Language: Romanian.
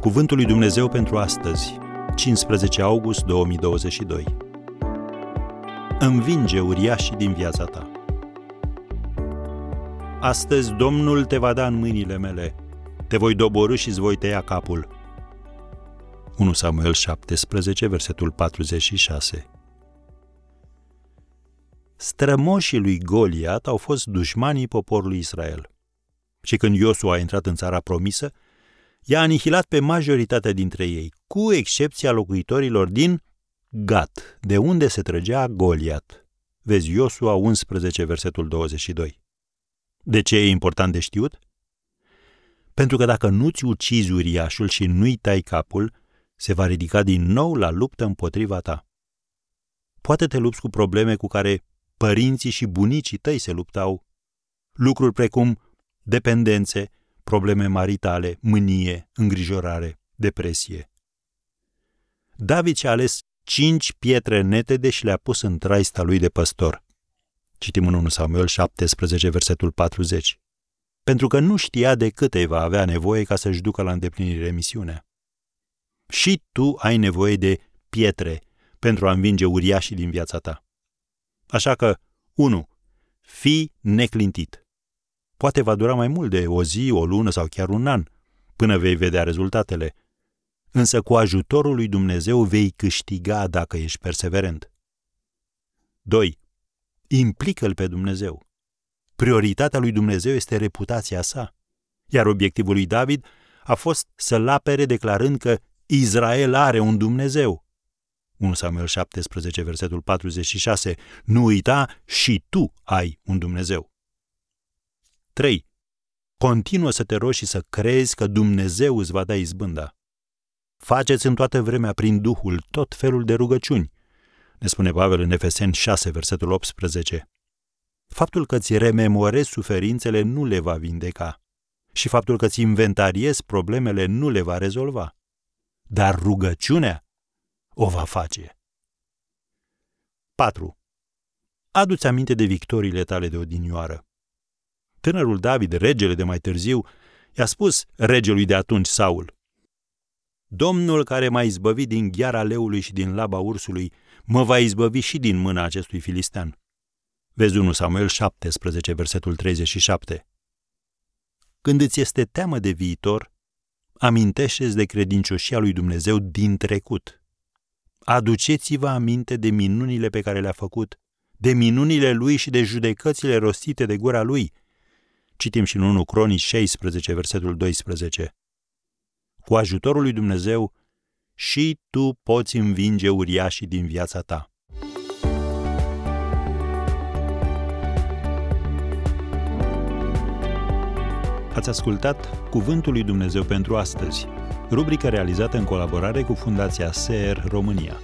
Cuvântul lui Dumnezeu pentru astăzi, 15 august 2022. Învinge uriașii din viața ta. Astăzi Domnul te va da în mâinile mele. Te voi doborâ și îți voi tăia capul. 1 Samuel 17, versetul 46. Strămoșii lui Goliat au fost dușmanii poporului Israel. Și când Iosua a intrat în țara promisă, i-a anihilat pe majoritatea dintre ei, cu excepția locuitorilor din Gat, de unde se trăgea Goliat. Vezi Iosua 11, versetul 22. De ce e important de știut? Pentru că dacă nu-ți ucizi uriașul și nu-i tai capul, se va ridica din nou la luptă împotriva ta. Poate te lupți cu probleme cu care părinții și bunicii tăi se luptau. Lucruri precum dependențe, probleme maritale, mânie, îngrijorare, depresie. David și-a ales cinci pietre netede și le-a pus în traista lui de păstor. Citim în 1 Samuel 17, versetul 40. Pentru că nu știa de câte va avea nevoie ca să-și ducă la îndeplinire misiunea. Și tu ai nevoie de pietre pentru a învinge uriașii din viața ta. Așa că, 1. Fii neclintit. Poate va dura mai mult de o zi, o lună sau chiar un an, până vei vedea rezultatele. Însă cu ajutorul lui Dumnezeu vei câștiga dacă ești perseverent. 2. Implică-L pe Dumnezeu. Prioritatea lui Dumnezeu este reputația sa, iar obiectivul lui David a fost să-l apere declarând că Israel are un Dumnezeu. 1 Samuel 17, versetul 46. Nu uita, și tu ai un Dumnezeu. 3. Continuă să te rogi și să crezi că Dumnezeu îți va da izbânda. Faceți în toată vremea prin Duhul tot felul de rugăciuni, ne spune Pavel în Efeseni 6, versetul 18. Faptul că ți rememorezi suferințele nu le va vindeca și faptul că ți inventariezi problemele nu le va rezolva. Dar rugăciunea o va face. 4. Adu-ți aminte de victoriile tale de odinioară. Tânărul David, regele de mai târziu, i-a spus regelui de atunci, Saul, Domnul care m-a izbăvit din gheara leului și din laba ursului, mă va izbăvi și din mâna acestui filistean. Vezi 1 Samuel 17, versetul 37. Când îți este teamă de viitor, amintește-ți de credincioșia lui Dumnezeu din trecut. Aduceți-vă aminte de minunile pe care le-a făcut, de minunile lui și de judecățile rostite de gura lui. Citim și în 1 Cronici 16, versetul 12. Cu ajutorul lui Dumnezeu, și tu poți învinge uriașii din viața ta. Ați ascultat Cuvântul lui Dumnezeu pentru astăzi, rubrica realizată în colaborare cu Fundația SER România.